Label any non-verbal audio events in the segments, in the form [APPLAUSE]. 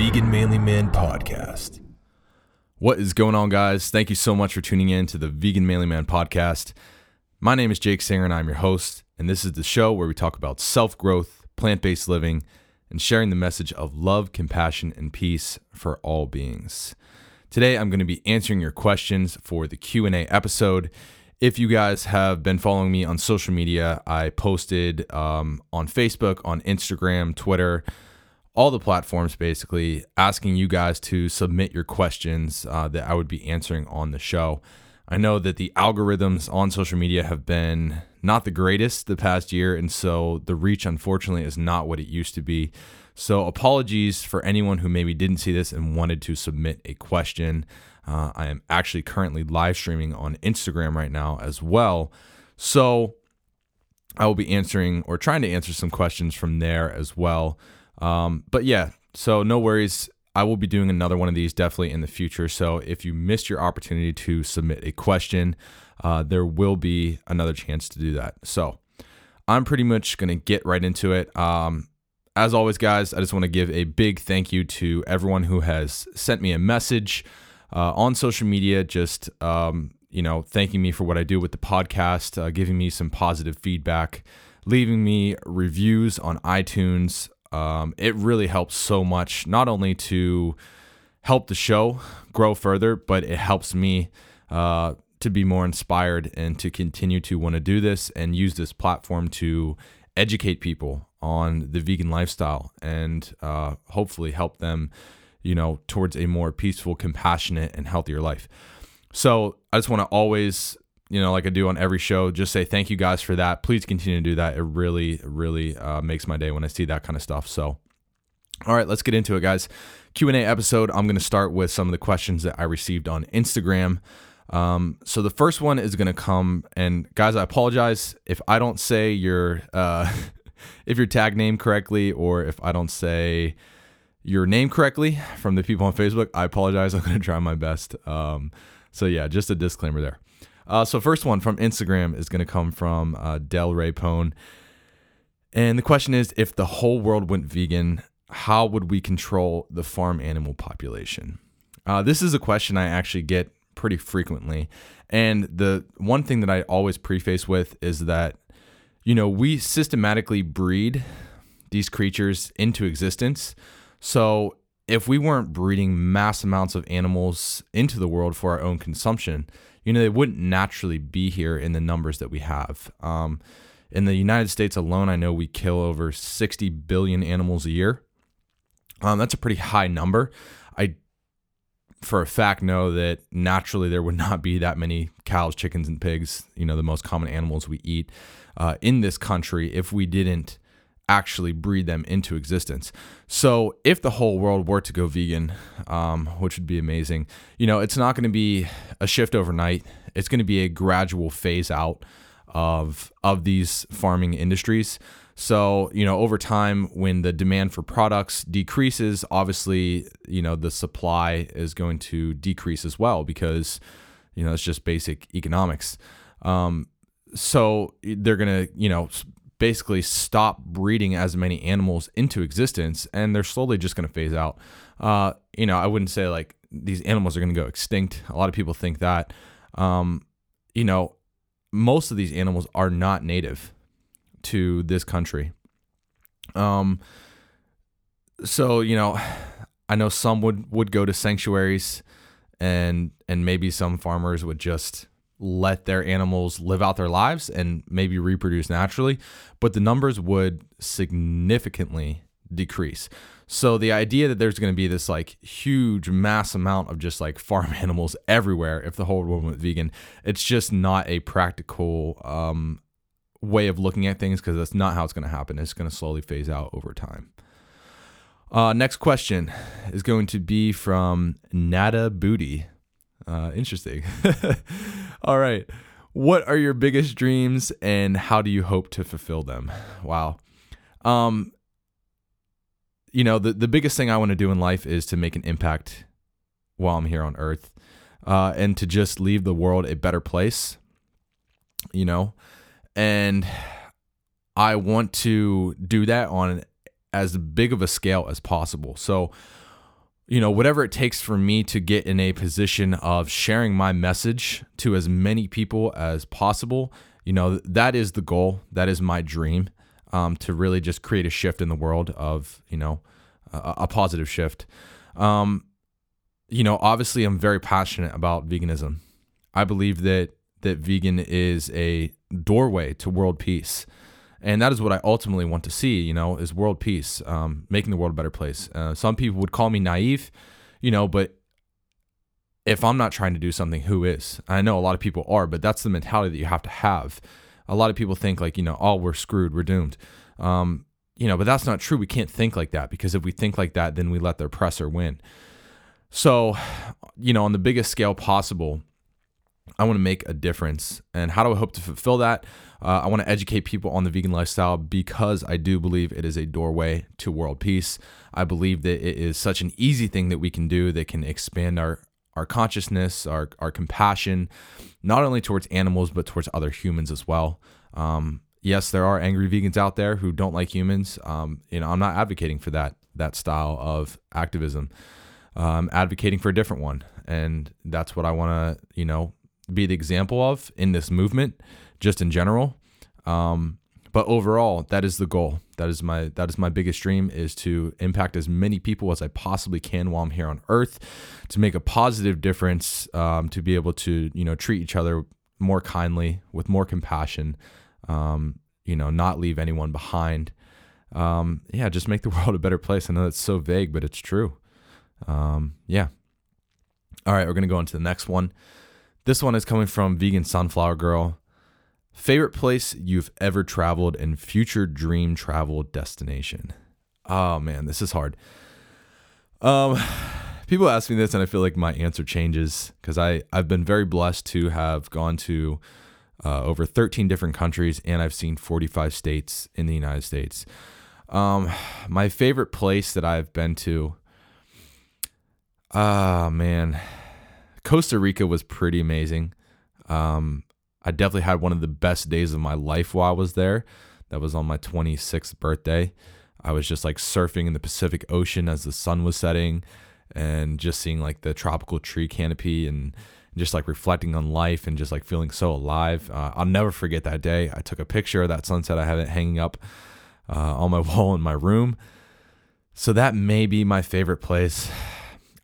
Vegan Manly Man podcast. What is going on, guys? Thank you so much for tuning in to the Vegan Manly Man podcast. My name is Jake Singer, and I'm your host. And this is the show where we talk about self growth, plant based living, and sharing the message of love, compassion, and peace for all beings. Today, I'm going to be answering your questions for the Q&A episode. If you guys have been following me on social media, I posted um, on Facebook, on Instagram, Twitter, all the platforms basically, asking you guys to submit your questions uh, that I would be answering on the show. I know that the algorithms on social media have been not the greatest the past year, and so the reach, unfortunately, is not what it used to be. So, apologies for anyone who maybe didn't see this and wanted to submit a question. Uh, I am actually currently live streaming on Instagram right now as well. So, I will be answering or trying to answer some questions from there as well. Um, but yeah, so no worries. I will be doing another one of these definitely in the future. So if you missed your opportunity to submit a question, uh, there will be another chance to do that. So I'm pretty much going to get right into it. Um, as always, guys, I just want to give a big thank you to everyone who has sent me a message uh, on social media, just um, you know, thanking me for what I do with the podcast, uh, giving me some positive feedback, leaving me reviews on iTunes. Um, it really helps so much, not only to help the show grow further, but it helps me uh, to be more inspired and to continue to want to do this and use this platform to educate people on the vegan lifestyle and uh, hopefully help them, you know, towards a more peaceful, compassionate, and healthier life. So I just want to always you know, like I do on every show, just say thank you guys for that. Please continue to do that. It really, really uh, makes my day when I see that kind of stuff. So, all right, let's get into it, guys. Q and A episode. I'm going to start with some of the questions that I received on Instagram. Um, so the first one is going to come, and guys, I apologize if I don't say your uh, [LAUGHS] if your tag name correctly, or if I don't say your name correctly from the people on Facebook. I apologize. [LAUGHS] I'm going to try my best. Um, so yeah, just a disclaimer there. Uh, so first one from Instagram is going to come from uh, Del Ray Pone. And the question is if the whole world went vegan, how would we control the farm animal population? Uh, this is a question I actually get pretty frequently. And the one thing that I always preface with is that, you know, we systematically breed these creatures into existence. So if we weren't breeding mass amounts of animals into the world for our own consumption, you know, they wouldn't naturally be here in the numbers that we have. Um, in the United States alone, I know we kill over 60 billion animals a year. Um, that's a pretty high number. I, for a fact, know that naturally there would [LAUGHS] not be that many cows, chickens, and pigs, you know, the most common animals we eat uh, in this country if we didn't actually breed them into existence. So if the whole world were to go vegan, um, which would be amazing, you know, it's not going to be a shift overnight. It's going to be a gradual phase out of of these farming industries. So, you know, over time, when the demand for products decreases, obviously, you know, the supply is going to decrease as well because, you know, it's just basic economics. Um, so they're going to, you know, basically stop breeding as many animals into existence and they're slowly just going to phase out. Uh, you know, I wouldn't say like these animals are going to go extinct. A lot of people think that. Um, you know, most of these animals are not native to this country. Um, so you know, I know some would would go to sanctuaries, and and maybe some farmers would just let their animals live out their lives and maybe reproduce naturally, but the numbers would significantly decrease. So the idea that there's going to be this like huge mass amount of just like farm [LAUGHS] animals everywhere if the whole world went vegan, it's just not a practical um, way of looking at things because that's not how it's going to happen. It's going to slowly phase out over time. Uh, next question is going to be from Nada Booty. Uh, interesting. [LAUGHS] All right. What are your biggest dreams and how do you hope to fulfill them? Wow. Um, you know, the, the biggest thing I want to do in life is to make an impact while I'm here on earth uh, and to just leave the world a better place, you know, and I want to do that on as big of a scale as possible. So, you know, whatever it takes for me to get in a position of sharing my message to as many people as possible, you know, that is the goal. That is my dream um, to really just create a shift in the world of, you know, a, a positive shift. Um, you know, obviously, I'm very passionate about veganism. I believe that that vegan is a doorway to world peace and that is what I ultimately want to see. You know, is world peace, um, making the world a better place. Uh, some people would call me naive, you know, but if I'm not trying to do something, who is? I know a lot of people are, but that's the mentality that you have to have. A lot of people think like, you know, oh, we're screwed, we're doomed. Um, you know, but that's not true. We can't think like that because if we think like that, then we let the oppressor win. So, you know, on the biggest scale possible, I want to make a difference. And how do I hope to fulfill that? Uh, I want to educate people on the vegan lifestyle because I do believe it is a doorway to world peace. I believe that it is such an easy thing that we can do that can expand our our consciousness, our our compassion, not only towards animals but towards other humans as well. Um, yes, there are angry vegans out there who don't like humans. Um, you know, I'm not advocating for that that style of activism. I'm advocating for a different one, and that's what I want to you know be the example of in this movement just in general. Um, but overall, that is the goal. That is my that is my biggest dream is to impact as many people as I possibly can while I'm here on Earth, to make a positive difference, um, to be able to you know treat each other more kindly with more compassion, um, you know, not leave anyone behind. Um, yeah, just make the [LAUGHS] world a better place. I know that's so vague, but it's true. Um, yeah. All right, we're gonna go on to the next one. This one is coming from Vegan Sunflower Girl. Favorite place you've ever traveled and future dream travel destination. Oh man, this is hard. Um, [SIGHS] people ask me this, and I feel like my answer changes because I I've been very blessed to have gone to uh, over 13 different countries, and I've seen 45 states in the United States. Um, [SIGHS] my favorite place that I've been to. Ah oh, man, Costa Rica was pretty amazing. Um, I definitely had one of the best days of my life while I was there. That was on my 26th birthday. I was just like surfing in the Pacific Ocean as the sun was setting and just seeing like the tropical tree canopy and just like reflecting on life and just like feeling so alive. Uh, I'll never forget that day. I took a picture of that sunset. I have it hanging up uh, on my [LAUGHS] wall in my room. So that may be my favorite place.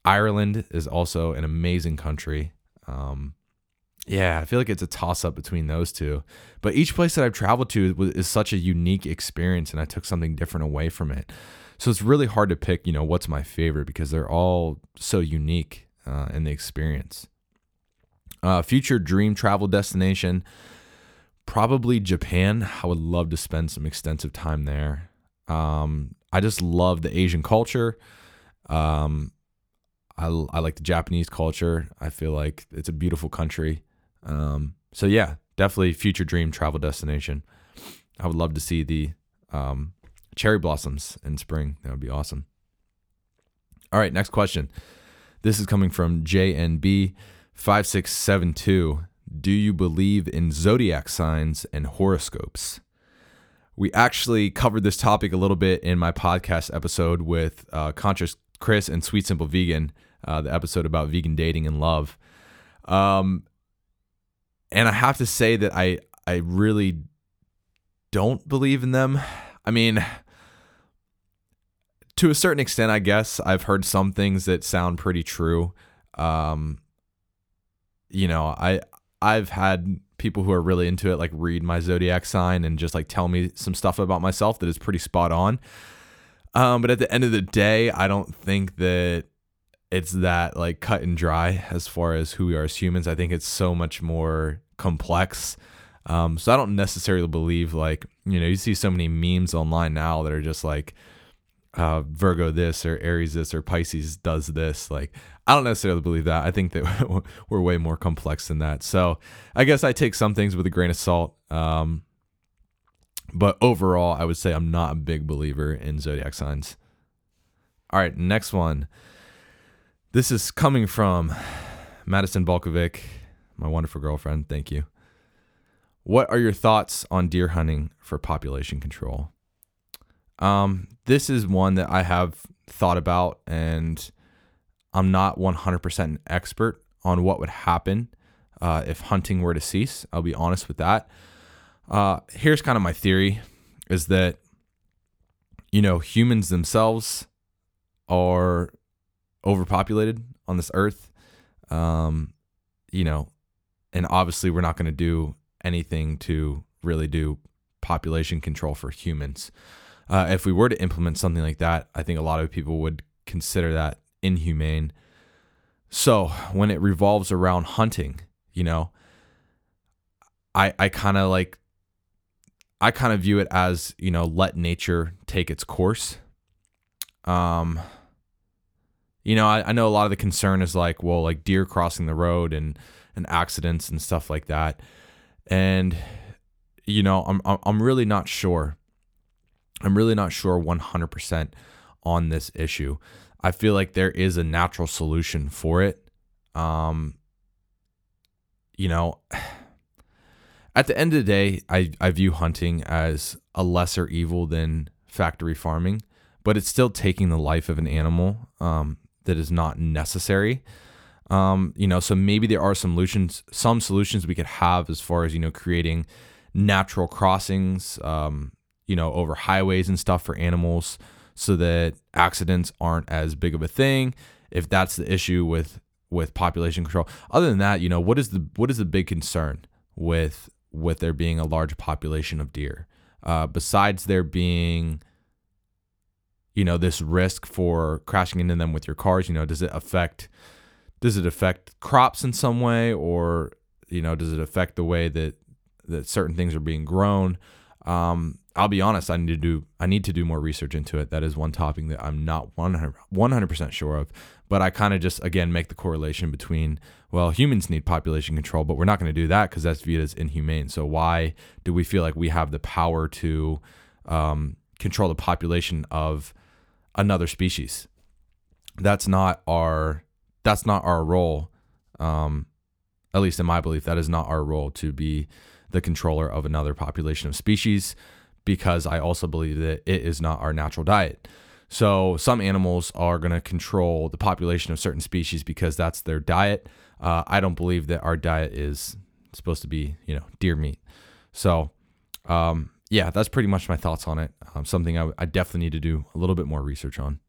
Ireland is also an amazing country. Um, yeah, I feel like it's a toss up between those two. But each place that I've traveled to is such a unique experience, and I took something different away from it. So it's really hard to pick, you know, what's my favorite because they're all so unique uh, in the experience. Uh, future dream travel destination, probably Japan. I would love to spend some extensive time there. Um, I just love the Asian culture. Um, I, I like the Japanese culture. I feel like it's a beautiful country. Um, so yeah, definitely future dream travel destination. I would love to see the um, cherry blossoms in spring. That would be awesome. All right, next question. This is coming from JNB5672. Do you believe in zodiac signs and horoscopes? We actually covered this topic a little bit in my podcast episode with uh, Conscious Chris and Sweet Simple Vegan, uh, the episode about vegan dating and love. Um, and I have to say that I I really don't believe in them. I mean, to a certain extent, I guess I've heard some things that sound pretty true. Um, you know, I I've had people who are really into it like read my zodiac sign and just like tell me some stuff about myself that is pretty spot on. Um, but at the end of the day, I don't think that it's that like cut and dry as far as who we are as humans. I think it's so much more complex. Um, so I don't necessarily believe like you know you see so many memes online now that are just like uh, Virgo this or Aries this or Pisces does this. Like I don't necessarily believe that. I think that [LAUGHS] we're way more complex than that. So I guess I take some things with a grain of salt. Um, but overall, I would say I'm not a big believer in zodiac signs. All right, next one. This is coming from Madison Balkovic, my wonderful girlfriend. Thank you. What are your thoughts on deer hunting for population control? Um, this is one that I have thought about and I'm not 100% an expert on what would happen uh, if hunting were to cease. I'll be honest with that. Uh, here's kind of my theory is that, you know, humans themselves are overpopulated on this earth. Um, you know, and obviously we're not going to do anything to really do population control for humans. Uh, if we were to implement something like that, I think a lot of people would consider that inhumane. So when it revolves around hunting, you know, I I kind of like I kind of view it as, you know, let nature take its course. Um you know, I, I know a lot of the concern is like, well, like deer crossing the road and and accidents and stuff like that. And you know, I'm I'm really not sure. I'm really not sure 100% on this issue. I feel like there is a natural solution for it. Um, you know, [SIGHS] at the end of the day, I, I view hunting as a lesser evil than factory farming, but it's still taking the life of an animal um, that is not necessary. Um, you know, so maybe there are some solutions, some solutions we could have as far as you know creating natural crossings, um, you know, over highways and stuff for animals, so that accidents aren't as big of a thing. If that's the issue with with population control, other than that, you know, what is the what is the big concern with with there being a large population of deer? Uh, besides there being you know this risk for crashing into them with your cars you know does it affect does it affect crops in some way? Or you know does it affect the way that that certain things are being grown? Um, I'll be honest I need to do I need to do more research into it. That is one topic that I'm not 100 percent sure of. But I kind of just again make the correlation between well humans need population control but we're not going to do that because that's viewed as inhumane. So why do we feel like we have the power to um, control the population of another species that's not our that's not our role. Um, at least in my belief, that is not our role to be the controller of another population of species, because I also believe that it is not our natural diet. So some animals are going to control the population of certain species because that's their diet. Uh, I don't believe that our diet is supposed to be, you know, deer meat. So, um, yeah, that's pretty much my thoughts on it. Um, something I, I definitely need to do a little bit more research on.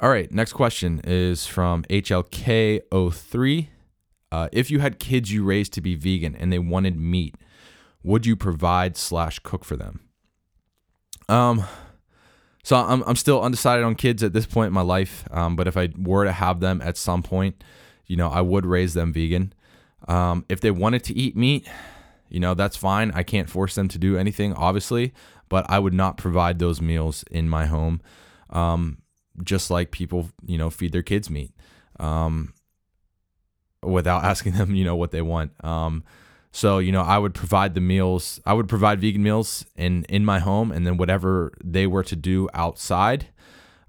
All right, next question is from HLK03. Uh, if you had kids you raised to be vegan and they wanted meat, would you provide slash cook for them? Um, so I'm I'm still undecided on kids at this point in my life. Um, but if I were to have them at some point, you know, I would raise them vegan. Um, if they wanted to eat meat, you know, that's fine. I can't force them to do anything, obviously, but I would not provide those meals in my home. Um, just like people, you know, feed their kids meat um, without [LAUGHS] asking them, you know, what they want. Um, so, you know, I would provide the meals, I would provide vegan meals in, in my home, and then whatever they were to do outside,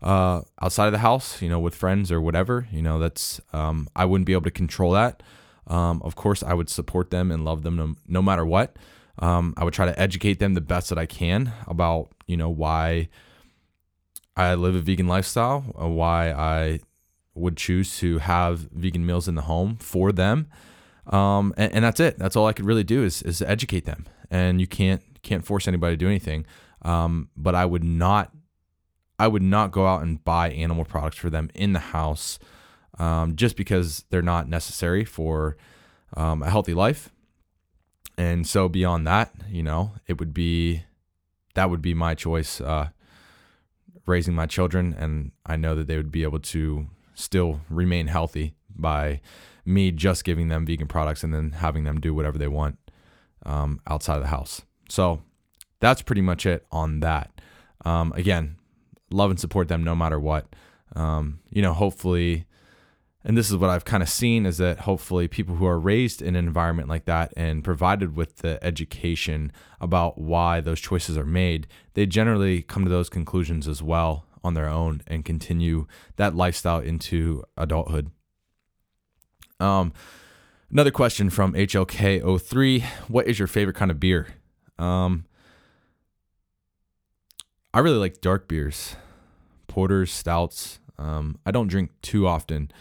uh, outside of the house, you know, with friends or whatever, you know, that's, um, I wouldn't be able to control that. Um, of course, I would support them and love them no, no matter what. Um, I would try to educate them the best that I can about, you know, why, I live a vegan lifestyle, uh, why I would choose to have vegan meals in the home for them. Um, and, and, that's it. That's all I could really do is, is educate them. And you can't can't force anybody to do anything. Um, but I would not I would not go out and buy animal products for them in the house um, just because they're not necessary for um, a healthy life. And so beyond that, you know, it would be that would be my choice. Uh, raising my children, and I know that they would be able to still remain healthy by me just giving them vegan products and then having them do whatever they want um, outside of the house. So that's pretty much it on that. Um, again, love and support them no matter what. Um, you know, hopefully and this is what I've kind of seen is that hopefully people who are raised in an environment like that and provided with the education about why those choices are made, they generally come to those conclusions as well on their own and continue that lifestyle into adulthood. Um, another question from HLK03 What is your favorite kind of beer? Um, I really like dark beers, porters, stouts, Um, I don't drink too often,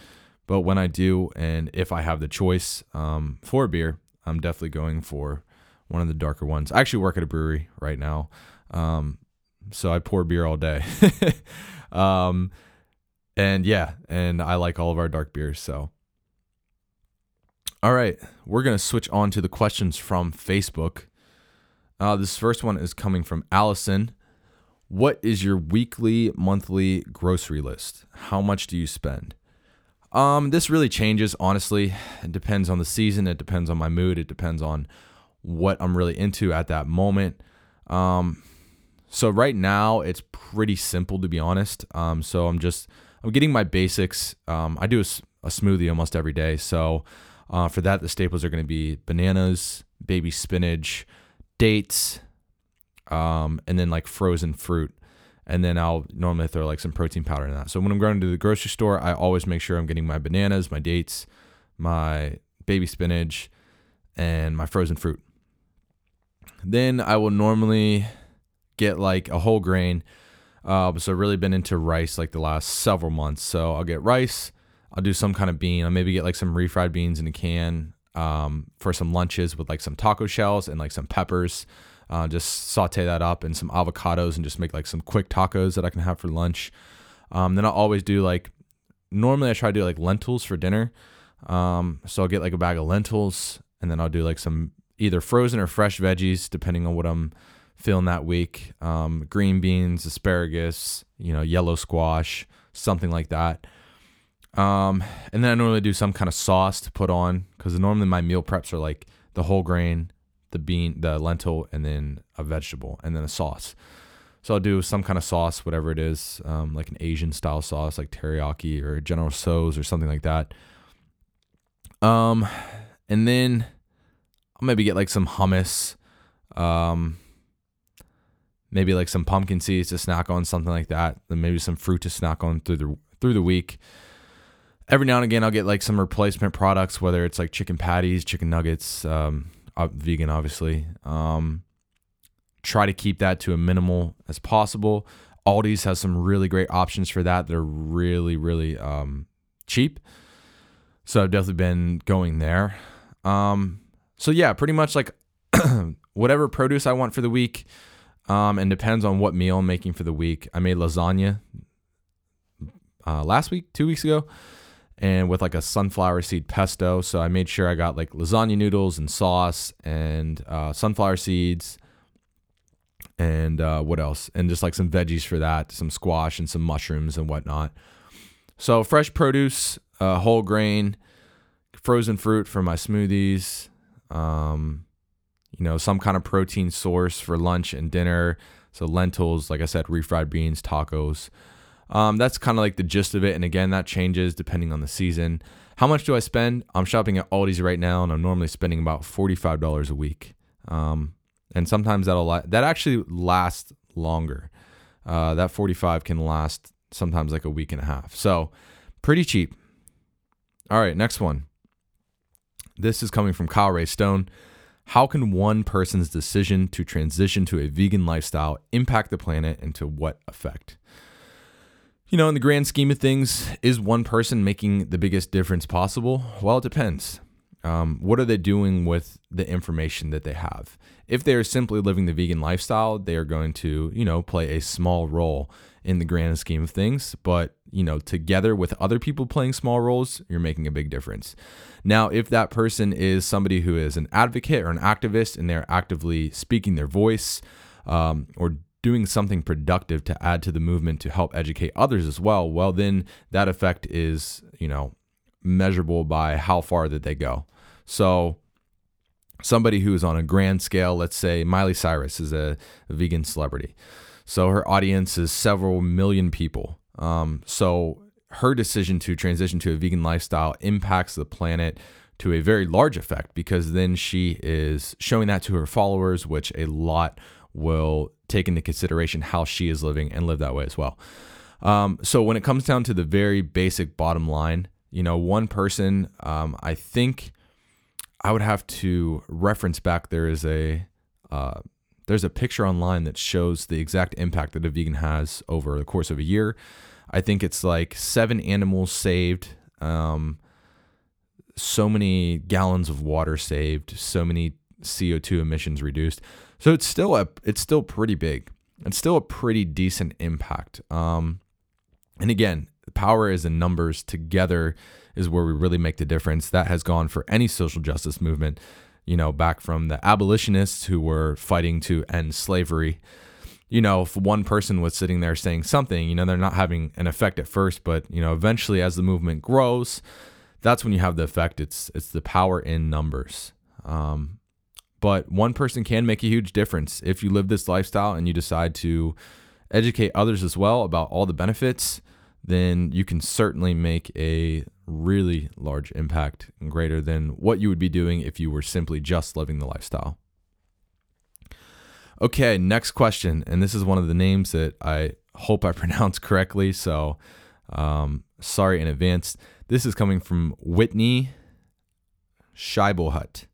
but when I do, and if I have the choice um, for a beer, I'm definitely going for one of the darker ones. I actually work at a brewery right now, um, so I pour beer all day. [LAUGHS] um, and yeah, and I like all of our dark beers. So, all right, we're gonna switch on to the questions from Facebook. Uh, this first one is coming from Allison. What is your weekly, monthly grocery list? How much do you spend? Um, this really changes, honestly. It depends on the season. It depends on my mood. It depends on what I'm really into at that moment. Um, so right now it's pretty simple to be honest. Um, so I'm just I'm getting my basics. Um, I do a, a, smoothie almost every day. So uh, for that, the staples are going to be bananas, baby spinach, dates, um, and then like frozen fruit. And then I'll normally throw like some protein powder in that. So when I'm going to the grocery store, I always make sure I'm getting my bananas, my dates, my baby spinach, and my frozen fruit. Then I will normally get like a whole grain. Uh, so I've really been into rice like the last several months. So I'll get rice. I'll do some kind of bean. I'll maybe get like some refried beans in a can um, for some lunches with like some taco shells and like some peppers. Uh, just saute that up and some avocados and just make like some quick tacos that I can have for lunch. Um, then I'll always do like, normally I try to do like lentils for dinner. Um, so I'll get like a bag of lentils and then I'll do like some either frozen or fresh veggies, depending on what I'm feeling that week. Um, green beans, asparagus, you know, yellow squash, something like that. Um, and then I normally do some kind of sauce to put on because normally my meal preps are like the whole grain, the bean, the lentil, and then a vegetable, and then a sauce. So I'll do some kind of sauce, whatever it is, um, like an Asian style sauce, like teriyaki or General Tso's or something like that. Um, and then I'll maybe get like some hummus, um, maybe like some pumpkin seeds to snack on, something like that. Then maybe some fruit to snack on through the through the week every now and again I'll get like some replacement products, whether it's like chicken patties, chicken nuggets, um, vegan obviously. Um, try to keep that to a minimal as possible. Aldi's has some really great options for that. They're really really um, cheap, so I've definitely been going there. Um, so yeah, pretty much like [CLEARS THROAT] whatever produce I want for the week. Um, and depends on what meal I'm making for the week. I made lasagna uh, last week, two weeks ago and with like a sunflower seed pesto. So I made sure I got like lasagna noodles and sauce and uh, sunflower seeds and uh, what else? And just like some veggies for that, some squash and some mushrooms and whatnot. So fresh produce, uh, whole grain, frozen fruit for my smoothies. Um, you know, some kind of protein source for lunch and dinner. So lentils, like I said, refried beans, tacos. Um, that's kind of like the gist of it. And again, that changes depending on the season. How much do I spend? I'm shopping at Aldi's right now, and I'm normally spending about forty-five dollars a week. Um, and sometimes that'll la- that actually lasts longer. Uh, that forty-five can last sometimes like a week and a half. So pretty cheap. All right, next one. This is coming from Kyle Ray Stone. How can one person's decision to transition to a vegan lifestyle impact the planet and to what effect? You know, in the grand scheme of things, is one person making the biggest difference possible? Well, it depends. Um, what are they doing with the information that they have? If they are simply living the vegan lifestyle, they are going to, you know, play a small role in the grand scheme of things. But, you know, together with other people playing small roles, you're making a big difference. Now, if that person is somebody who is an advocate or an activist and they're actively speaking their voice um, or doing something productive to add to the movement to help educate others as well, well, then that effect is, you know, measurable by how far that they go. So, somebody who's on a grand scale, let's say Miley Cyrus is a, a vegan celebrity. So, her audience is several million people. Um, so, her decision to transition to a vegan lifestyle impacts the planet to a very large effect because then she is showing that to her followers, which a lot will take into consideration how she is living and live that way as well. Um, so when it comes down to the very basic bottom line, you know, one person, um, I think I would have to reference back. There is a uh, there's a picture online that shows the exact impact that a vegan has over the course of a year. I think it's like seven animals saved, um, so many gallons of water saved, so many CO2 emissions reduced. So it's still a it's still pretty big. It's still a pretty decent impact. Um, and again, the power is in numbers. Together is where we really make the difference. That has gone for any social justice movement. You know, back from the abolitionists who were fighting to end slavery you know, if one person was sitting there saying something, you know, they're not having an effect at first, but you know, eventually as the movement grows, that's when you have the effect. It's it's the power in numbers. Um, but one person can make a huge difference if you live this lifestyle and you decide to educate others as well about all the benefits. Then you can certainly make a really large impact greater than what you would be doing if you were simply just living the lifestyle. Okay, next question. And this is one of the names that I hope I [LAUGHS] pronounced correctly. So um, sorry in advance. This is coming from Whitney Scheibelhut.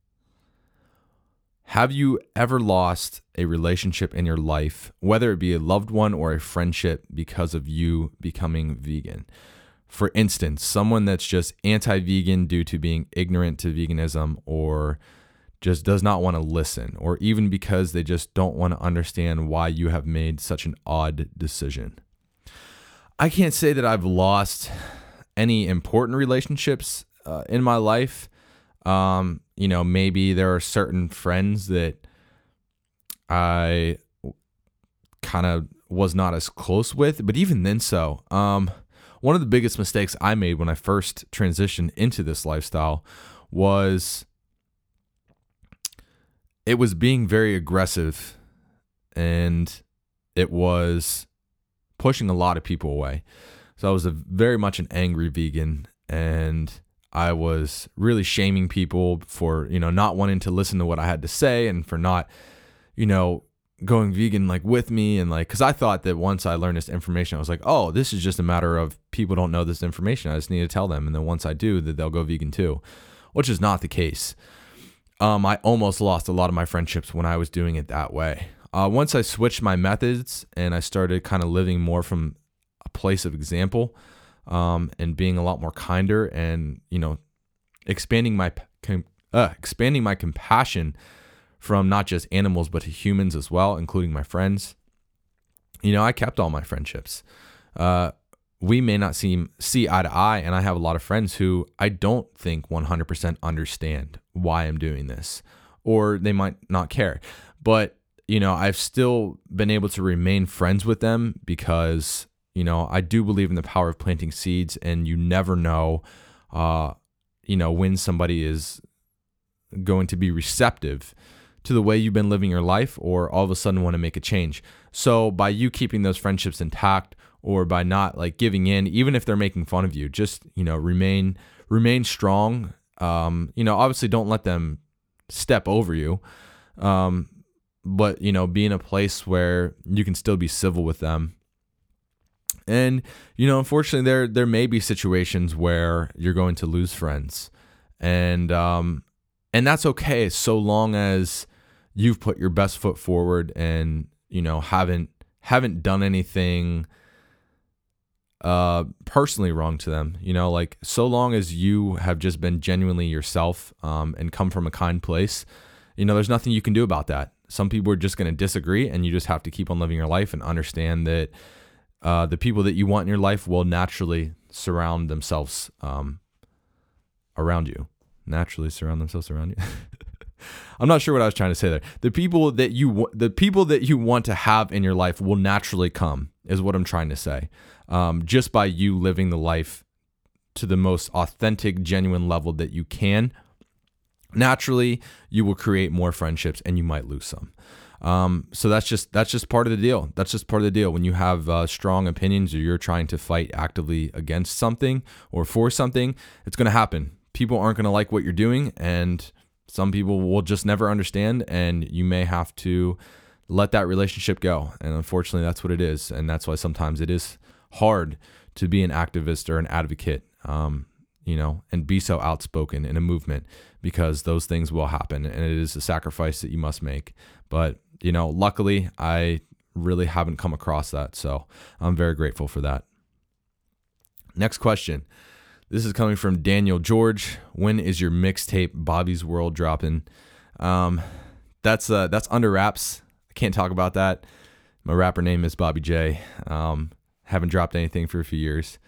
Have you ever lost a relationship in your life, whether it be a loved one or a friendship, because of you becoming vegan? For instance, someone that's just anti vegan due to being ignorant to veganism or just does not want to listen, or even because they just don't want to understand why you have made such an odd decision. I can't say that I've lost any important relationships uh, in my life. Um, you know, maybe there are certain friends that I kind of was not as close with, but even then, so um, one of the biggest mistakes I made when I first transitioned into this lifestyle was it was being very aggressive and it was pushing a lot of people away. So I was a very much an angry vegan and I was really shaming people for, you know, not wanting to listen to what I had to say and for not, you know, going vegan like with me and like cuz I thought that once I learned this information I was like, "Oh, this is just a matter of people don't know this information. I just need to tell them and then once I do that they'll go vegan too." Which is not the case um, I almost lost a lot of my friendships when I was doing it that way. Uh, once I switched my methods and I started kind of living more from a place of example um, and being a lot more kinder and you know expanding my uh, expanding my compassion from not just animals but to humans as well, including my friends. You know, I kept all my friendships. Uh, we may not seem see eye to eye and i have a lot of friends who i don't think 100% understand why i'm doing this or they might not care but you know i've still been able to remain friends with them because you know i do believe in the power of planting seeds and you never know uh you know when somebody is going to be receptive to the way you've been living your life or all of a sudden want to make a change so by you keeping those friendships intact or by not like giving in, even if they're making fun of you, just, you know, remain, remain strong. Um, you know, obviously don't let them step over you. Um, but you know, be in a place where you can still be civil with them. And you know, unfortunately, there there may be situations where you're going to lose friends, and um, and that's okay so long as you've put your best foot forward and you know haven't haven't done anything uh, personally wrong to them. You know, like so long as you have just been genuinely yourself um, and come from a kind place, you know, there's nothing you can do about that. Some people are just going to disagree, and you just have to keep on living your life and understand that uh, the people that you want in your life will naturally surround themselves um, around you. Naturally surround themselves around you. [LAUGHS] I'm not sure what I was trying to say there. The people that you the people that you want to have in your life will naturally come is what I'm trying to say. Um, just by you living the life to the most authentic, genuine level that you can, naturally you will create more friendships and you might lose some. Um, so that's just that's just part of the deal. That's just part of the deal. When you have uh, strong opinions or you're trying to fight actively against something or for something, it's going to happen. People aren't going to like what you're doing, and some people will just never understand, and you may have to let that relationship go. And unfortunately, that's what it is. And that's why sometimes it is hard to be an activist or an advocate, um, you know, and be so outspoken in a movement because those things will happen. And it is a sacrifice that you must make. But, you know, luckily, I really haven't come across that. So I'm very grateful for that. Next question. This is coming from Daniel George. When is your mixtape Bobby's World dropping? Um, that's uh, that's under wraps. I can't talk about that. My rapper name is Bobby J. Um, haven't dropped anything for a few years.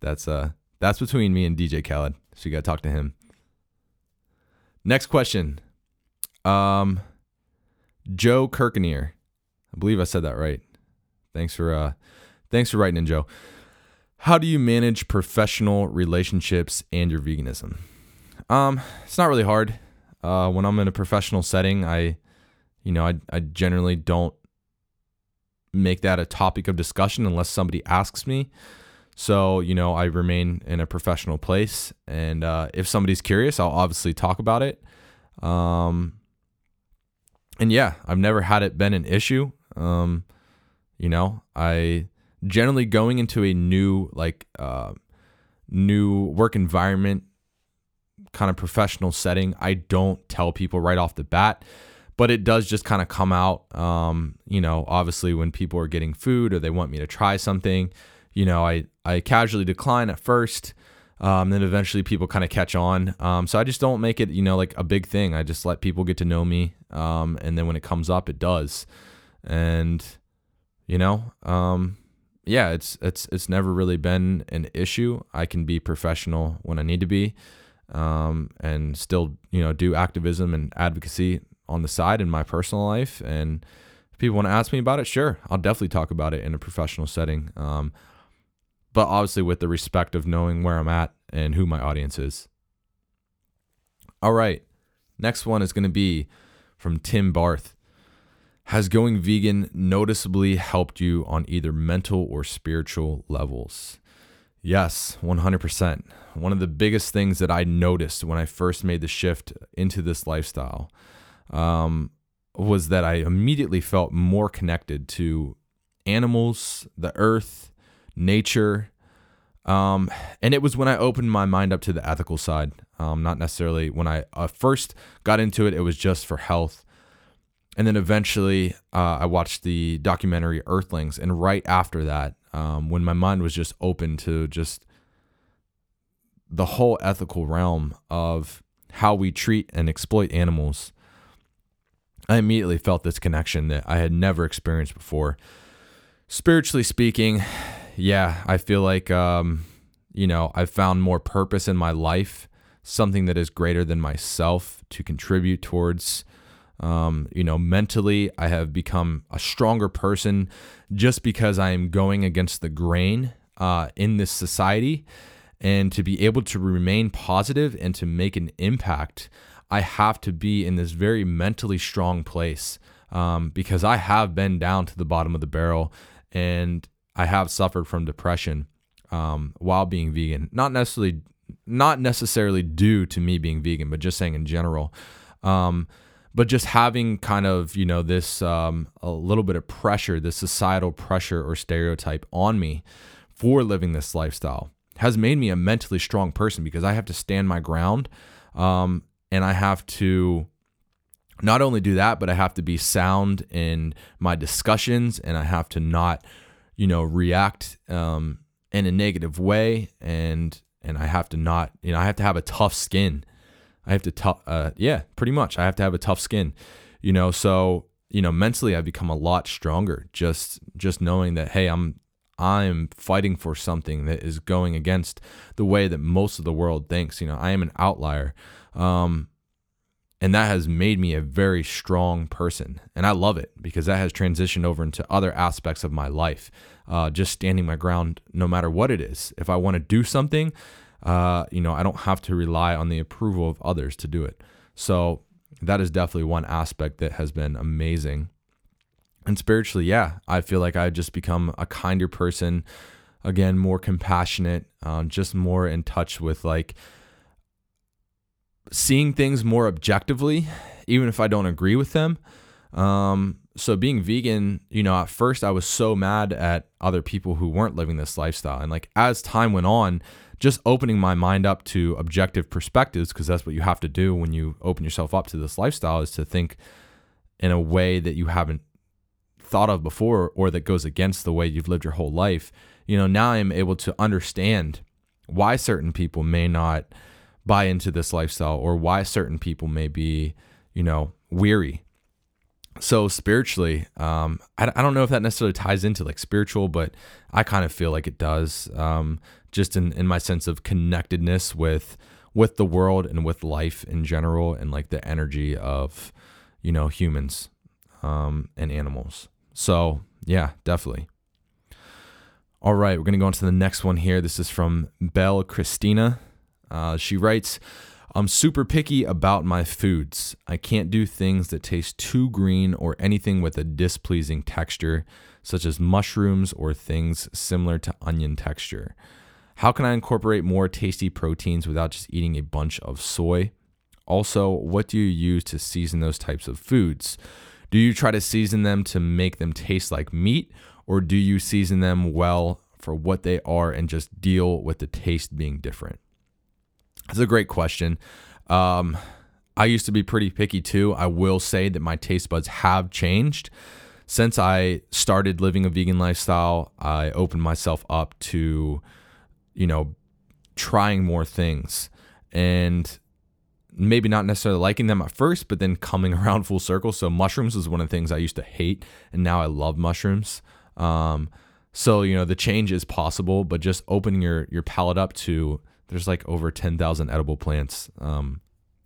That's uh that's between me and DJ Khaled. So you gotta talk to him. Next question. Um, Joe Kirkanier. I believe I said that right. Thanks for uh, thanks for writing in, Joe. How do you manage professional relationships and your veganism? Um, it's not really hard. Uh, when I'm in a professional setting, I, you know, I, I generally don't make that a topic of discussion unless somebody asks me. So, you know, I remain in a professional place. And uh, if somebody's curious, I'll obviously talk about it. Um, and yeah, I've never had it been an issue. Um, you know, I generally going into a new like uh, new work environment, kind of professional setting. I don't tell people right off the bat, but it does just kind of come out. Um, you know, obviously when people are getting food or they want me to try something, you know, I I casually decline at first. Um, then eventually people kind of catch on. Um, so I just don't make it, you know, like a big thing. I just let people get to know me. Um, and then when it comes up, it does. And, you know, um, yeah, it's it's it's never really been an issue. I can be professional when I need to be, um, and still you know do activism and advocacy on the side in my personal life. And if people want to ask me about it, sure, I'll definitely talk about it in a professional setting. Um, but obviously with the respect of knowing where I'm at and who my audience is. All right, next one is going to be from Tim Barth. Has going vegan noticeably helped you on either mental or spiritual levels? Yes, 100%. One of the biggest things that I noticed when I first made the shift into this lifestyle um, was that I immediately felt more connected to animals, the earth, nature. Um, and it was when I opened my mind up to the ethical side. Um, not necessarily when I uh, first got into it, it was just for health and then eventually uh, I watched the documentary Earthlings, and right after that, um, when my mind was just open to just the whole ethical realm of how we treat and exploit animals, I immediately felt this connection that I had never experienced before. Spiritually speaking, yeah, I feel like um, you know I've found more purpose in my life, something that is greater than myself to contribute towards um, you know, mentally, I have become a stronger person just because I am going against the grain uh, in this society. And to be able to remain positive and to make an impact, I have to be in this very mentally strong place um, because I have been down to the bottom of the barrel and I have suffered from depression um, while being vegan. Not necessarily, not necessarily due to me being vegan, but just saying in general. Um, but just having kind of you know this um, a little bit of pressure this societal pressure or stereotype on me for living this lifestyle has made me a mentally strong person because i have to stand my ground um, and i have to not only do that but i have to be sound in my discussions and i have to not you know react um, in a negative way and and i have to not you know i have to have a tough skin I have to tough, uh, yeah, pretty much. I have to have a tough skin, you know. So you know, mentally, I've become a lot stronger. Just just knowing that, hey, I'm I'm fighting for something that is going against the way that most of the world thinks. You know, I am an outlier, um, and that has made me a very strong person, and I love it because that has transitioned over into other aspects of my life. Uh, just standing my ground, no matter what it is. If I want to do something, uh, you know, I don't have to rely on the approval of others to do it. So that is definitely one aspect that has been amazing. And spiritually, yeah, I feel like I've just become a kinder person. Again, more compassionate, um, just more in touch with like seeing things more objectively, even if I don't agree with them. Um, so being vegan, you know, at first I was so mad at other people who weren't living this lifestyle. And like as time went on, just opening my mind up to objective perspectives, because that's what you have to do when you open yourself up to this lifestyle, is to think in a way that you haven't thought of before or that goes against the way you've lived your whole life. You know, now I'm able to understand why certain people may not buy into this lifestyle or why certain people may be, you know, weary. So spiritually, um, I, I don't know if that necessarily ties into like spiritual, but I kind of feel like it does. Um, just in, in my sense of connectedness with with the world and with life in general and like the energy of you know humans um, and animals so yeah definitely all right we're gonna go on to the next one here this is from belle christina uh, she writes i'm super picky about my foods i can't do things that taste too green or anything with a displeasing texture such as mushrooms or things similar to onion texture how can I incorporate more tasty proteins without just eating a bunch of soy? Also, what do you use to season those types of foods? Do you try to season them to make them taste like meat, or do you season them well for what they are and just deal with the taste being different? That's a great question. Um, I used to be pretty picky too. I will say that my taste buds have changed. Since I started living a vegan lifestyle, I opened myself up to you know, trying more things and maybe not necessarily liking them at first, but then coming [LAUGHS] around full circle. So mushrooms was one of the things I used to hate, and now I love mushrooms. Um, so you know the change is possible, but just opening your your palate up to there's like over ten thousand edible plants. Um,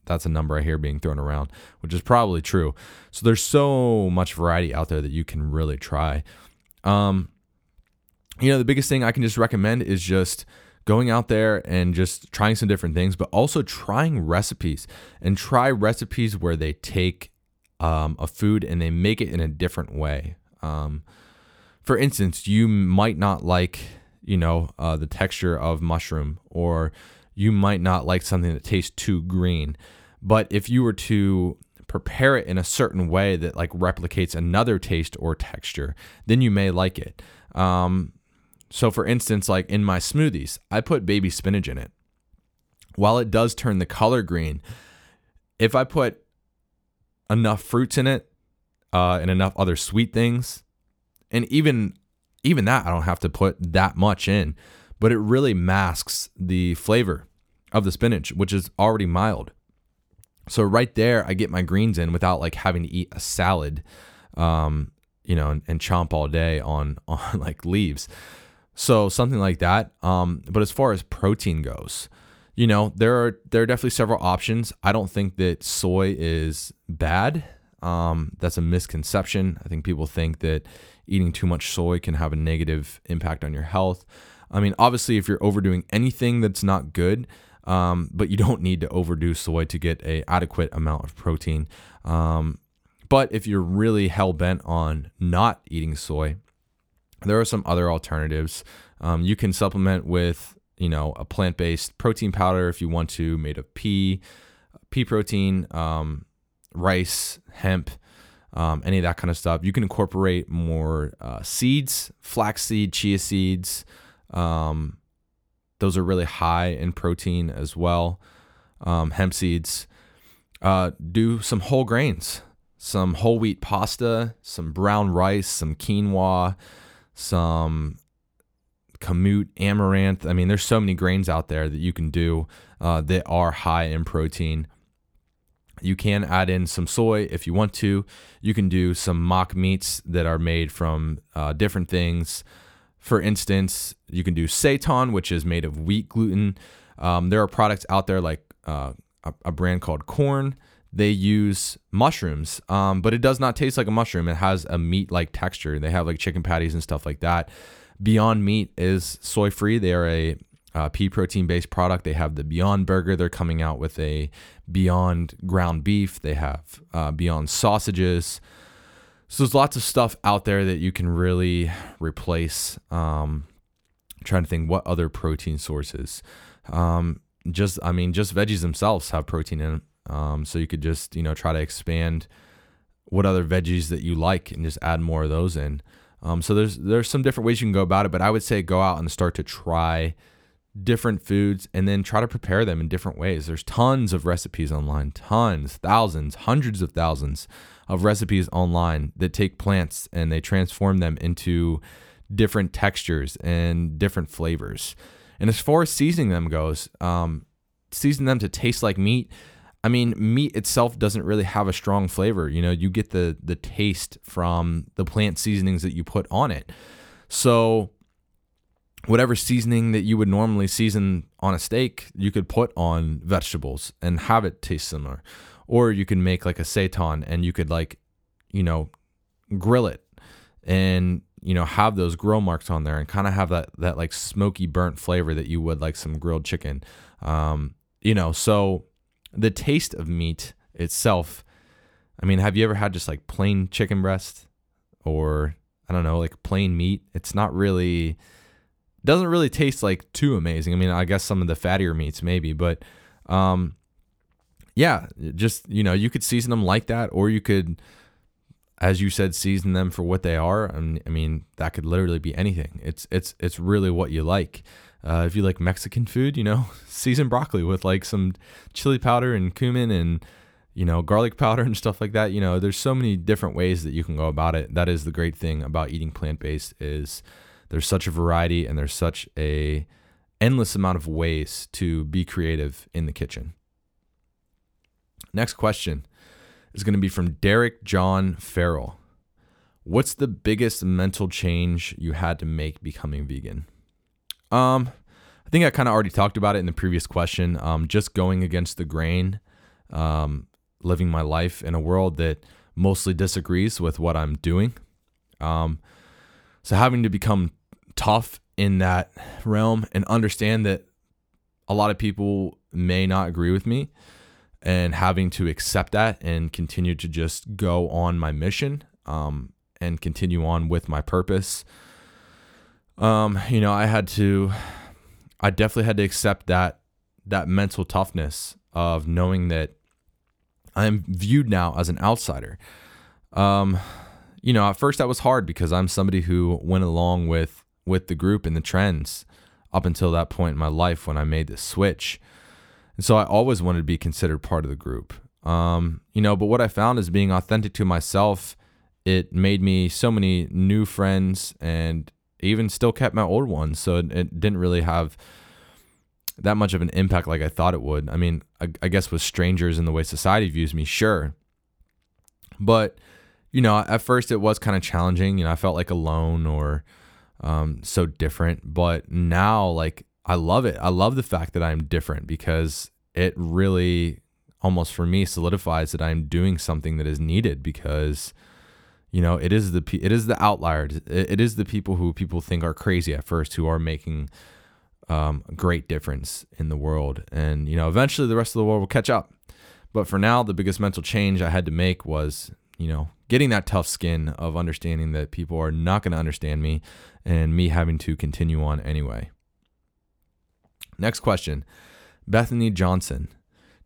that's a number I hear being thrown around, which is probably true. So there's so much variety out there that you can really try. Um, you know, the biggest thing I can just recommend is just going out there and just trying some different things, but also trying recipes and try recipes where they take um, a food and they make it in a different way. Um, for instance, you might not like, you know, uh, the texture of mushroom, or you might not like something that tastes too green. But if you were to prepare it in a certain way that like replicates another taste or texture, then you may like it. Um, so, for instance, like in my smoothies, I put baby spinach in it. While it does turn the color green, if I put enough fruits in it uh, and enough other sweet things, and even even that I don't have to put that much in, but it really masks the flavor of the spinach, which is already mild. So right there, I get my greens in without like having to eat a salad, um, you know, and, and chomp all day on [LAUGHS] on like leaves. So something like that. Um, but as far as protein goes, you know, there are there are definitely several options. I don't think that soy is bad. Um, that's a misconception. I think people think that eating too much soy can have a negative impact on your health. I mean, obviously, if you're overdoing anything that's not good, um, but you don't need to overdo soy to get a adequate amount of protein. Um, but if you're really hell bent on not eating soy, there are some other alternatives. Um, you can supplement with, you know, a plant based protein powder if you want to, made of pea, pea protein, um, rice, hemp, um, any of that kind of stuff. You can incorporate more uh, seeds, flaxseed, chia seeds. Um, those are really high in protein as well. Um, hemp seeds. Uh, do some whole grains, some whole wheat pasta, some brown rice, some quinoa some kamut, amaranth. I mean, there's so many grains out there that you can do uh, that are high in protein. You can add in some soy if you want to. You can do some mock meats that are made from uh, different things. For instance, you can do seitan, which is made of wheat gluten. Um, there are products out there like uh, a, a brand called Quorn. they use mushrooms, um, but it does not taste like a mushroom. It has a meat like texture. They have like chicken patties and stuff like that. Beyond Meat is soy free. They are a uh, pea protein based product. They have the Beyond Burger. They're coming out with a Beyond ground beef. They have uh, Beyond sausages. So there's lots of stuff out there that you can really replace. Um, trying to think what other protein sources. Um, just I mean, just veggies themselves have protein in them. Um, so you could just you know try to expand what other veggies that you like and just add more of those in. Um, so there's there's some different ways you can go about it, but I would say go out and start to try different foods and then try to prepare them in different ways. There's tons of recipes online, tons, thousands, hundreds of thousands of recipes online that take plants and they transform them into different textures and different flavors. And as far as seasoning them goes, um, season them to taste like meat. I mean, meat itself doesn't really have a strong flavor. You know, you get the the taste from the plant seasonings that you put on it. So whatever seasoning that you would normally season on a steak, you could put on vegetables and have it taste similar. Or you can make like a seitan and you could like, you know, grill it and you know have those grill marks on there and kind of have that that like smoky burnt flavor that you would like some grilled chicken. Um, you know, so the taste of meat itself. I mean, have you ever had just like plain chicken breast or I don't know, like plain meat? It's not really doesn't really taste like too amazing. I mean, I guess some of the fattier meats maybe, but um yeah, just you know, you could season them like that or you could as you said season them for what they are. I mean, that could literally be anything. It's it's it's really what you like. Uh, if you like Mexican food, you know, [LAUGHS] season broccoli with like some chili powder and cumin and you know garlic powder and stuff like that. You know, there's so many different ways that you can go about it. That is the great thing about eating plant based is there's such a variety and there's such a endless amount of ways to be creative in the kitchen. Next question is going to be from Derek John Farrell. What's the biggest mental change you had to make becoming vegan? Um, I think I kind of already talked about it in the previous question. Um, just going against the grain, um, living my life in a world that mostly disagrees with what I'm doing. Um, so having to become tough in that realm and understand that a lot of people may not agree with me and having to accept that and continue to just go on my mission um, and continue on with my purpose um, you know, I had to, I definitely had to accept that that mental toughness of knowing that I'm viewed now as an outsider. Um, you know, at first that was hard because I'm somebody who went along with with the group and the trends up until that point in my life when I made this switch. And so I always wanted to be considered part of the group. Um, you know, but what I found is being authentic to myself, it made me so many new friends and even still kept my old ones. So it, it, didn't really have that much of an impact like I thought it would. I mean, I, I guess with strangers and the way society views me, sure. But, you know, at first it was kind of challenging. You know, I felt like alone or um, so different. But now, like, I love it. I love the fact that I'm different because it really almost for me solidifies that I'm doing something that is needed because you know it is the it is the outliers it is the people who people think are crazy at first who are making um, great difference in the world and you know eventually the rest of the world will catch up but for now the biggest mental change i had to make was you know getting that tough skin of understanding that people are not going to understand me and me having to continue on anyway next question bethany johnson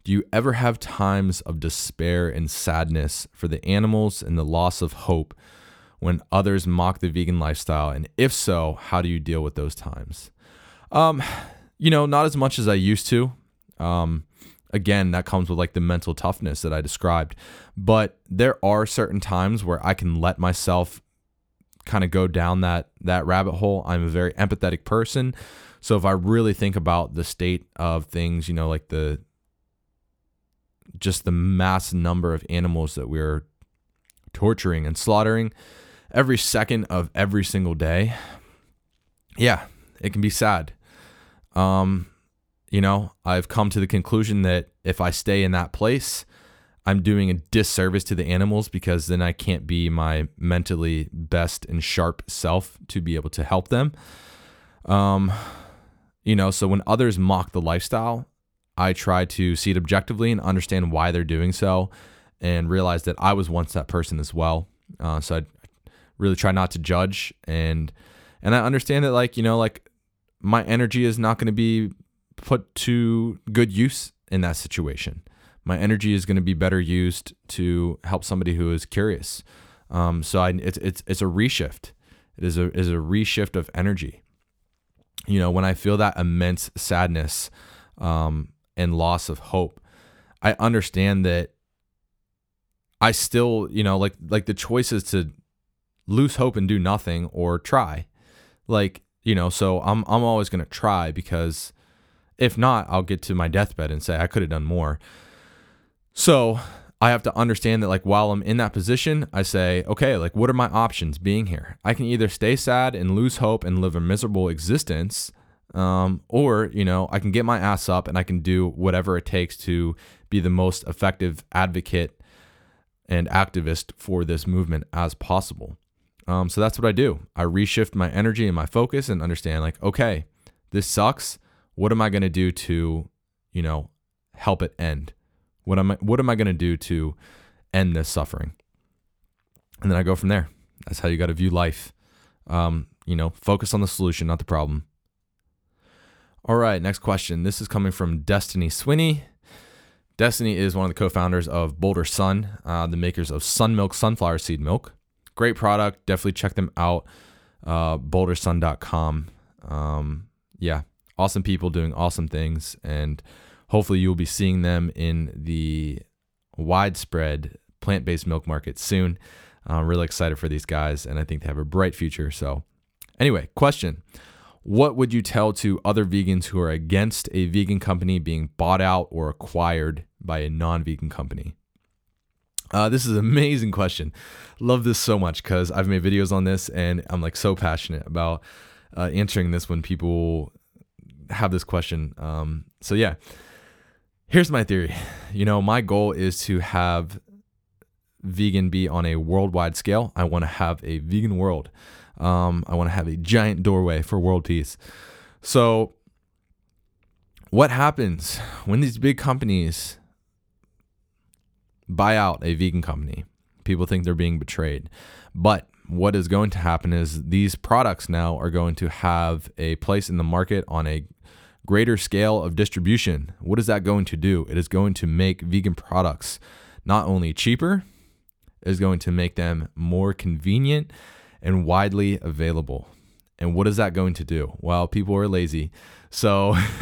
do you ever have times of despair and sadness for the animals and the loss of hope when others mock the vegan lifestyle? And if so, how do you deal with those times? Um, you know, not as much as I used to. Um, again, that comes with like the mental toughness that I described. But there are certain times where I can let myself kind of go down that that rabbit hole. I'm a very empathetic person. So if I really think about the state of things, you know, like the just the mass number of animals that we're torturing and slaughtering every second of every single day. Yeah, it can be sad. Um, you know, I've come to the conclusion that if I stay in that place, I'm doing a disservice to the animals because then I can't be my mentally best and sharp self to be able to help them. Um, you know, so when others mock the lifestyle, I try to see it objectively and understand why they're doing so and realize that I was once that person as well. Uh, so I really try not to judge and and I understand that like, you know, like my energy is not going to be put to good use in that situation. My energy is going to be better used to help somebody who is curious. Um, so I, it's, it's, it's a reshift. It is a, is a reshift of energy. You know, when I feel that immense sadness, um, and loss of hope. I understand that I still, you know, like like the choices to lose hope and do nothing or try. Like you know, so I'm I'm always going to try because if not, I'll get to my deathbed and say I could have done more. So, I have to understand that like while I'm in that position, I say, okay, like what are my options being here? I can either stay sad and lose hope and live a miserable existence, um, or you know, I can get my ass up and I can do whatever it takes to be the most effective advocate and activist for this movement as possible. Um, so that's what I do. I reshift my energy and my focus and understand like, okay, this sucks. What am I going to do to, you know, help it end? What am I what am I going to do to end this suffering? And then I go from there. That's how you got to view life. Um, you know, focus on the solution, not the problem. All right, next question. This is coming from Destiny Swinney. Destiny is one of the co-founders of Boulder Sun, uh, the makers of Sun Milk sunflower seed milk. Great product. Definitely check them out. Uh, bouldersun.com. Um, yeah, awesome people doing awesome things, and hopefully you'll be seeing them in the widespread plant-based milk market soon. I'm really excited for these guys, and I think they have a bright future. So, anyway, question. What would you tell to other vegans who are against a vegan company being bought out or acquired by a non vegan company? Uh, this is an amazing question. Love this so much because I've made videos on this and I'm like so passionate about uh, answering this when people have this question. Um, so, yeah, here's my theory. You know, my goal is to have vegan be on a worldwide scale. I want to have a vegan world. Um, I want to have a giant doorway for world peace. So, what happens when these big companies buy out a vegan company? People think they're being betrayed. But what is going to happen is these products now are going to have a place in the market on a greater scale of distribution. What is that going to do? It is going to make vegan products not only cheaper, it is going to make them more convenient and widely available. And what is that going to do? Well, people are lazy. So, [LAUGHS]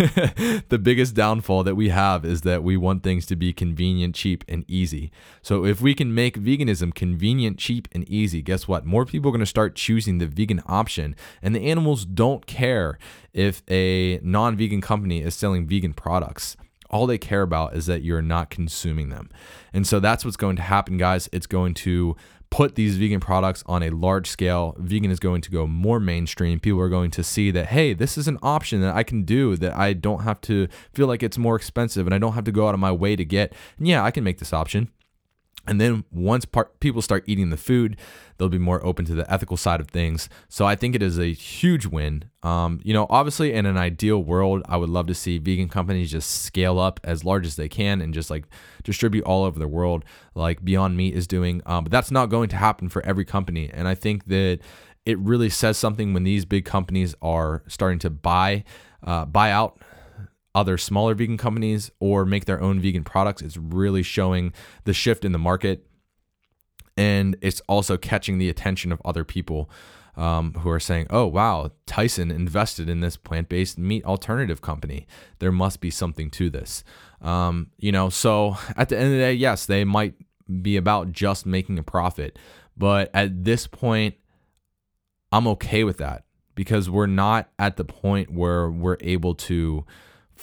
the biggest downfall that we have is that we want things to be convenient, cheap, and easy. So, if we can make veganism convenient, cheap, and easy, guess what? More people are going to start choosing the vegan option. And the animals don't care if a non vegan company is selling vegan products. All they care about is that you're not consuming them. And so that's what's going to happen, guys. It's going to put these vegan products on a large scale, vegan is going to go more mainstream. People are going to see that, hey, this is an option that I can do that I don't have to feel like it's more expensive and I don't have to go out of my way to get. And yeah, I can make this option. And then once part, people start eating the food, they'll be more open to the ethical side of things. So I think it is a huge win. Um, you know, obviously, in an ideal world, I would love to see vegan companies just scale up as large as they can and just like distribute all over the world, like Beyond Meat is doing. Um, but that's not going to happen for every company. And I think that it really says something when these big companies are starting to buy uh, buy out other smaller vegan companies or make their own vegan products. It's really showing the shift in the market. And it's also catching the attention of other people um, who are saying, oh, wow, Tyson invested in this plant based meat alternative company. There must be something to this. Um, you know, so at the end of the day, yes, they might be about just making a profit. But at this point, I'm okay with that because we're not at the point where we're able to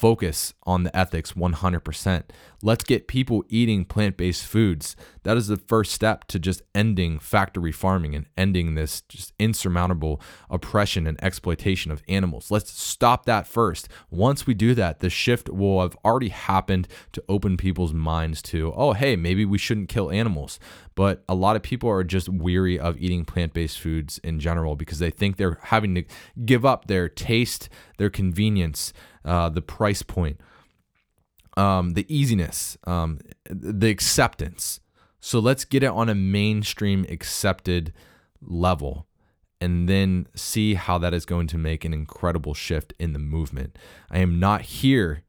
focus on the ethics 100%. Let's get people eating plant based foods. That is the first step to just ending factory farming and ending this just insurmountable oppression and exploitation of animals. Let's stop that first. Once we do that, the shift will have already happened to open people's minds to, oh, hey, maybe we shouldn't kill animals. But a lot of people are just weary of eating plant based foods in general because they think they're having to give up their taste, their convenience uh, the price point, um, the easiness, um, the acceptance. So let's get it on a mainstream accepted level and then see how that is going to make an incredible shift in the movement. I am not here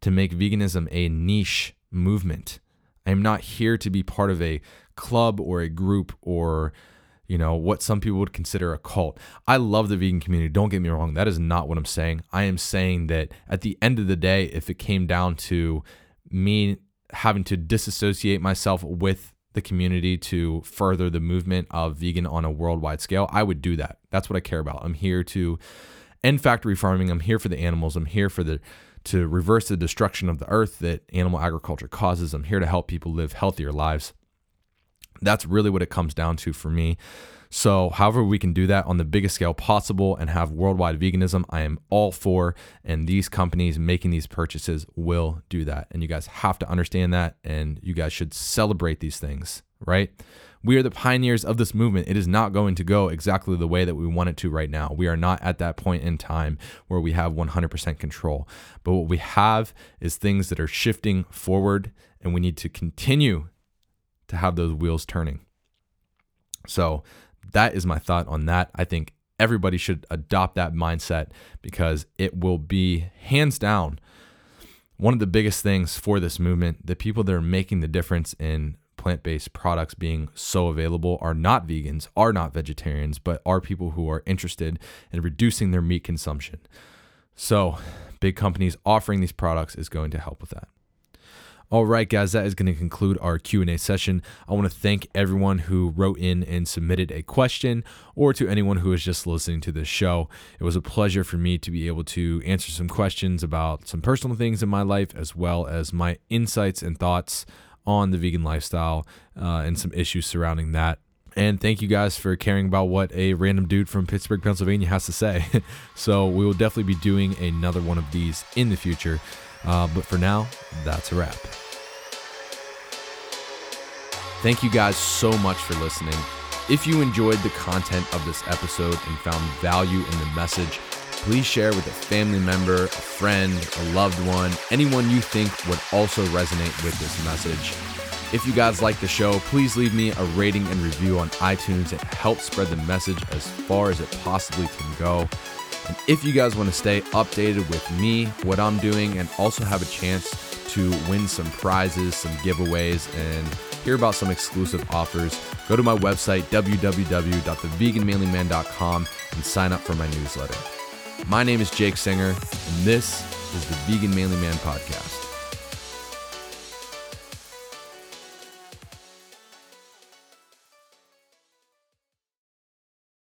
to make veganism a niche movement. I am not here to be part of a club or a group or you know, what some people would consider a cult. I love the vegan community. Don't get me wrong. That is not what I'm saying. I am saying that at the end of the day, if it came down to me having to disassociate myself with the community to further the movement of vegan on a worldwide scale, I would do that. That's what I care about. I'm here to end factory farming. I'm here for the animals. I'm here for the to reverse the destruction of the earth that animal agriculture causes. I'm here to help people live healthier lives. That's really what it comes down to for me. So, however, we can do that on the biggest scale possible and have worldwide veganism, I am all for. And these companies making these purchases will do that. And you guys have to understand that. And you guys should celebrate these things, right? We are the pioneers of this movement. It is not going to go exactly the way that we want it to right now. We are not at that point in time where we have 100% control. But what we have is things that are shifting forward, and we need to continue to have those wheels turning. So, that is my thought on that. I think everybody should adopt that mindset because it will be hands down one of the biggest things for this movement. The people that are making the difference in plant based products being so available are not vegans, are not vegetarians, but are people who are interested in reducing their meat consumption. So, big companies offering these products is going to help with that. All right, guys, that is going to conclude our Q&A session. I want to thank everyone who wrote in and submitted a question or to anyone who is just listening to this show. It was a pleasure for me to be able to answer some questions about some personal things in my life as well as my insights and thoughts on the vegan lifestyle uh, and some issues surrounding that. And thank you guys for caring about what a random dude from Pittsburgh, Pennsylvania has to say. [LAUGHS] so, we will definitely be doing another one of these in the future. Uh, but for now, that's a wrap. Thank you guys so much for listening. If you enjoyed the content of this episode and found value in the message, please share with a family member, a friend, a loved one, anyone you think would also resonate with this message. If you guys like the show, please leave me a rating and review on iTunes. It helps spread the message as far as it possibly can go. And if you guys want to stay updated with me, what I'm doing, and also have a chance to win some prizes, some giveaways, and hear about some exclusive offers, go to my website, www.theveganmanlyman.com, and sign up for my newsletter. My name is Jake Singer, and this is the Vegan Manly Man Podcast.